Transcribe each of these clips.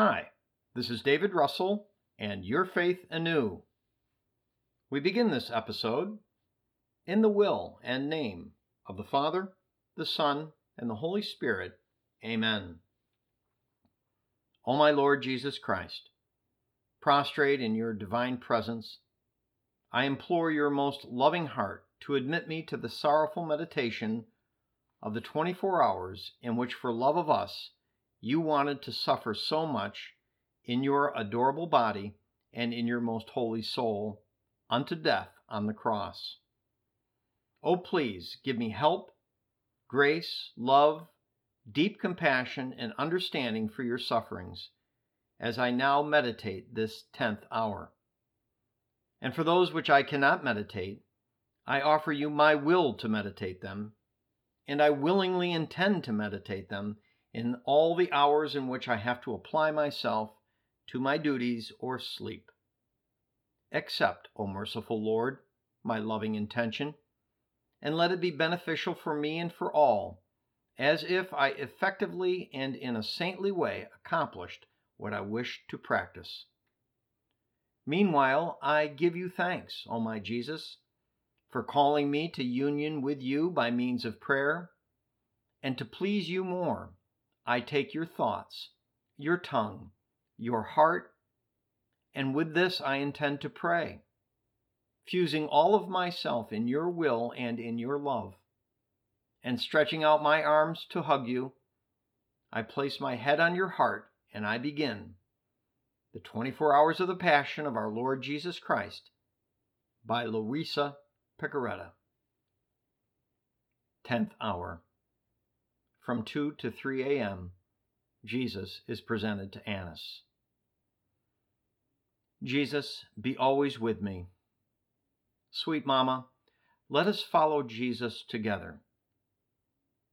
Hi, this is David Russell and Your Faith Anew. We begin this episode in the will and name of the Father, the Son, and the Holy Spirit. Amen. O my Lord Jesus Christ, prostrate in your divine presence, I implore your most loving heart to admit me to the sorrowful meditation of the 24 hours in which, for love of us, you wanted to suffer so much in your adorable body and in your most holy soul unto death on the cross. Oh, please give me help, grace, love, deep compassion, and understanding for your sufferings as I now meditate this tenth hour. And for those which I cannot meditate, I offer you my will to meditate them, and I willingly intend to meditate them in all the hours in which I have to apply myself to my duties or sleep. Accept, O merciful Lord, my loving intention, and let it be beneficial for me and for all, as if I effectively and in a saintly way accomplished what I wished to practice. Meanwhile, I give you thanks, O my Jesus, for calling me to union with you by means of prayer, and to please you more, I take your thoughts, your tongue, your heart, and with this I intend to pray, fusing all of myself in your will and in your love. And stretching out my arms to hug you, I place my head on your heart and I begin the 24 Hours of the Passion of our Lord Jesus Christ by Luisa Piccarreta. 10th hour. From 2 to 3 a.m., Jesus is presented to Annas. Jesus, be always with me. Sweet Mama, let us follow Jesus together.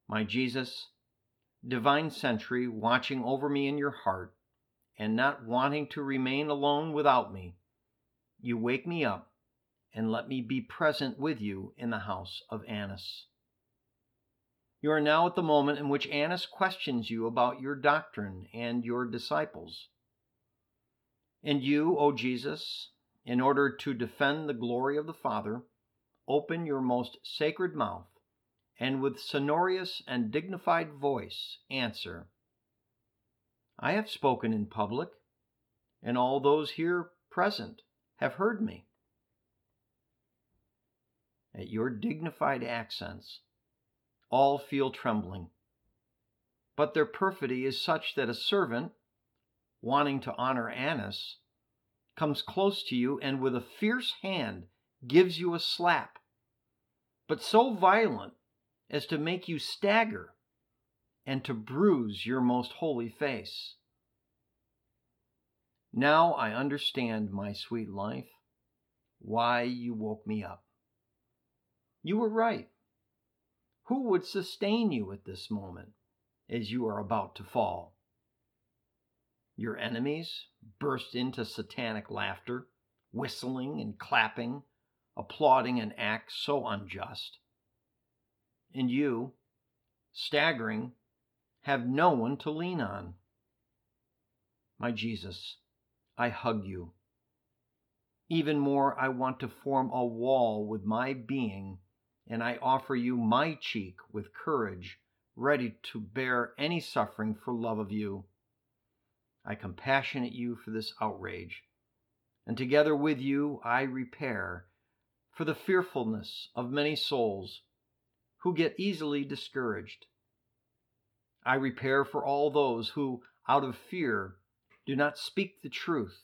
My Jesus, divine sentry watching over me in your heart and not wanting to remain alone without me, you wake me up and let me be present with you in the house of Annas. You are now at the moment in which Annas questions you about your doctrine and your disciples. And you, O Jesus, in order to defend the glory of the Father, open your most sacred mouth and with sonorous and dignified voice answer, I have spoken in public, and all those here present have heard me. At your dignified accents, all feel trembling. But their perfidy is such that a servant, wanting to honor Annas, comes close to you and with a fierce hand gives you a slap, but so violent as to make you stagger and to bruise your most holy face. Now I understand, my sweet life, why you woke me up. You were right. Who would sustain you at this moment as you are about to fall? Your enemies burst into satanic laughter, whistling and clapping, applauding an act so unjust and you, staggering, have no one to lean on. My Jesus, I hug you. Even more, I want to form a wall with my being, and I offer you my cheek with courage, ready to bear any suffering for love of you. I compassionate you for this outrage, and together with you I repair for the fearfulness of many souls who get easily discouraged. I repair for all those who, out of fear, do not speak the truth,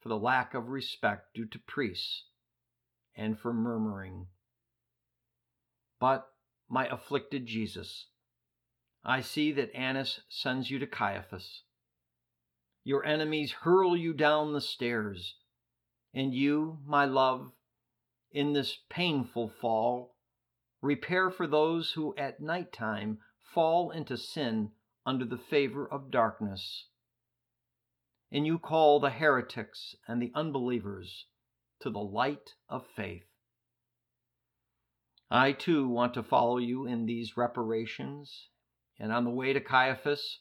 for the lack of respect due to priests, and for murmuring. But, my afflicted Jesus, I see that Annas sends you to Caiaphas. Your enemies hurl you down the stairs, and you, my love, in this painful fall, repair for those who at night time fall into sin under the favor of darkness. And you call the heretics and the unbelievers to the light of faith. I too want to follow you in these reparations, and on the way to Caiaphas,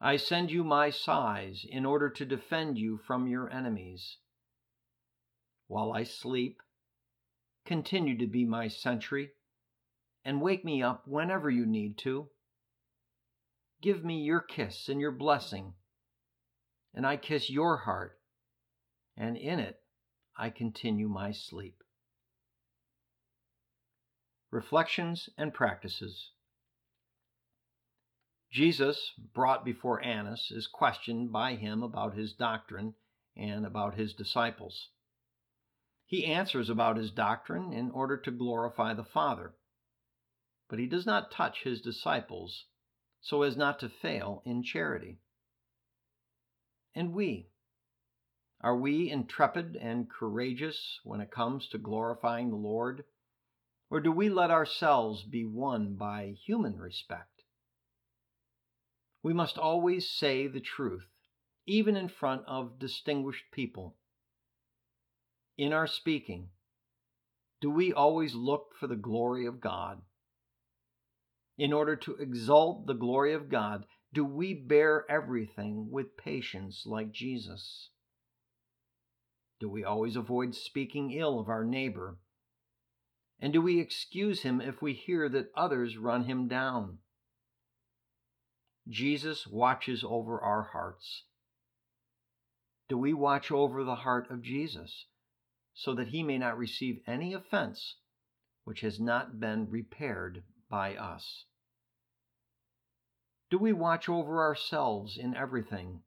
I send you my sighs in order to defend you from your enemies. While I sleep, continue to be my sentry and wake me up whenever you need to. Give me your kiss and your blessing, and I kiss your heart, and in it I continue my sleep. Reflections and Practices Jesus, brought before Annas, is questioned by him about his doctrine and about his disciples. He answers about his doctrine in order to glorify the Father but he does not touch his disciples so as not to fail in charity. And we, are we intrepid and courageous when it comes to glorifying the Lord? Or do we let ourselves be won by human respect? We must always say the truth, even in front of distinguished people. In our speaking, do we always look for the glory of God? in order to exalt the glory of God, do we bear everything with patience like Jesus? Do we always avoid speaking ill of our neighbor? And do we excuse him if we hear that others run him down? Jesus watches over our hearts. Do we watch over the heart of Jesus so that he may not receive any offense which has not been repaired by us? Do we watch over ourselves in everything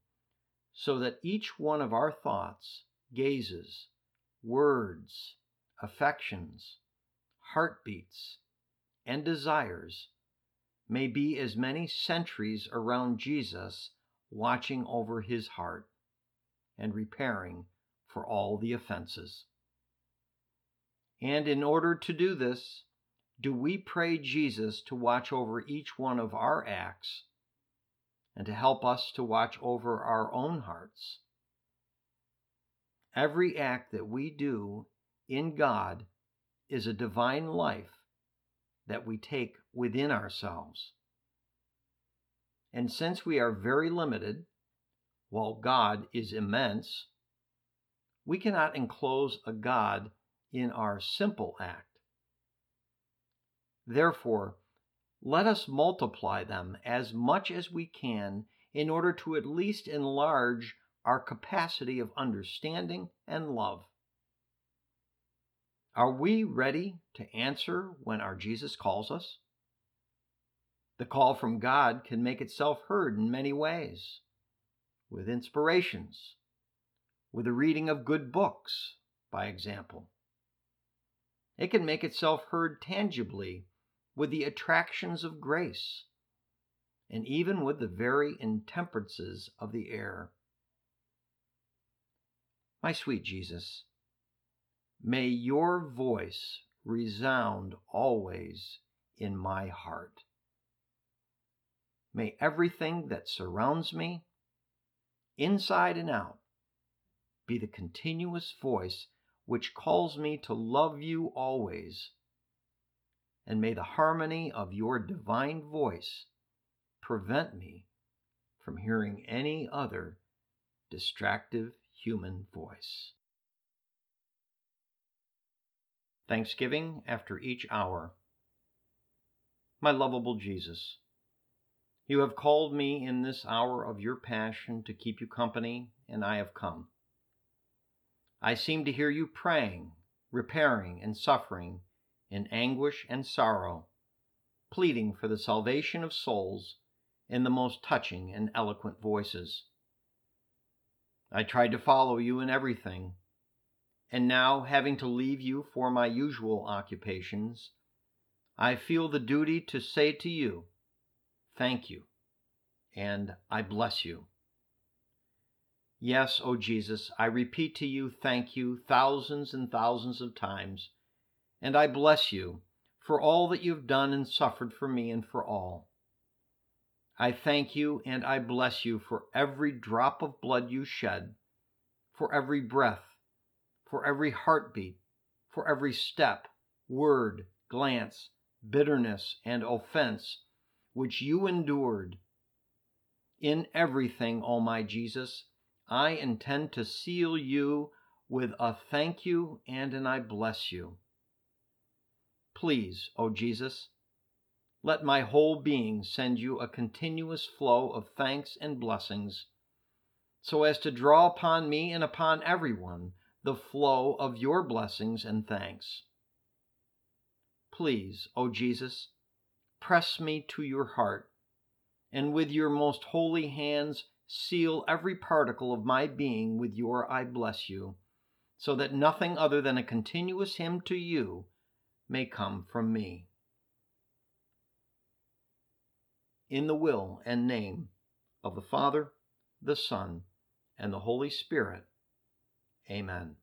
so that each one of our thoughts, gazes, words, affections, heartbeats, and desires may be as many sentries around Jesus watching over his heart and repairing for all the offenses? And in order to do this, do we pray Jesus to watch over each one of our acts and to help us to watch over our own hearts? Every act that we do in God is a divine life that we take within ourselves. And since we are very limited, while God is immense, we cannot enclose a God in our simple act. Therefore, let us multiply them as much as we can in order to at least enlarge our capacity of understanding and love. Are we ready to answer when our Jesus calls us? The call from God can make itself heard in many ways with inspirations, with the reading of good books, by example. It can make itself heard tangibly with the attractions of grace, and even with the very intemperances of the air. My sweet Jesus, may your voice resound always in my heart. May everything that surrounds me, inside and out, be the continuous voice which calls me to love you always and may the harmony of your divine voice prevent me from hearing any other distractive human voice. Thanksgiving after each hour. My lovable Jesus, You have called me in this hour of your passion to keep you company, and I have come. I seem to hear you praying, repairing, and suffering in anguish and sorrow, pleading for the salvation of souls in the most touching and eloquent voices. I tried to follow you in everything, and now, having to leave you for my usual occupations, I feel the duty to say to you, Thank you, and I bless you. Yes, O Jesus, I repeat to you, thank you thousands and thousands of times, and I bless you for all that you've done and suffered for me and for all. I thank you and I bless you for every drop of blood you shed, for every breath, for every heartbeat, for every step, word, glance, bitterness, and offense which you endured. In everything, O my Jesus, I intend to seal you with a thank you and an I bless you. Please, O Jesus, let my whole being send you a continuous flow of thanks and blessings, so as to draw upon me and upon everyone the flow of your blessings and thanks. Please, O Jesus, press me to your heart, and with your most holy hands seal every particle of my being with your I bless you, so that nothing other than a continuous hymn to you may come from me. in the will and name of the Father, the Son, and the Holy Spirit. Amen.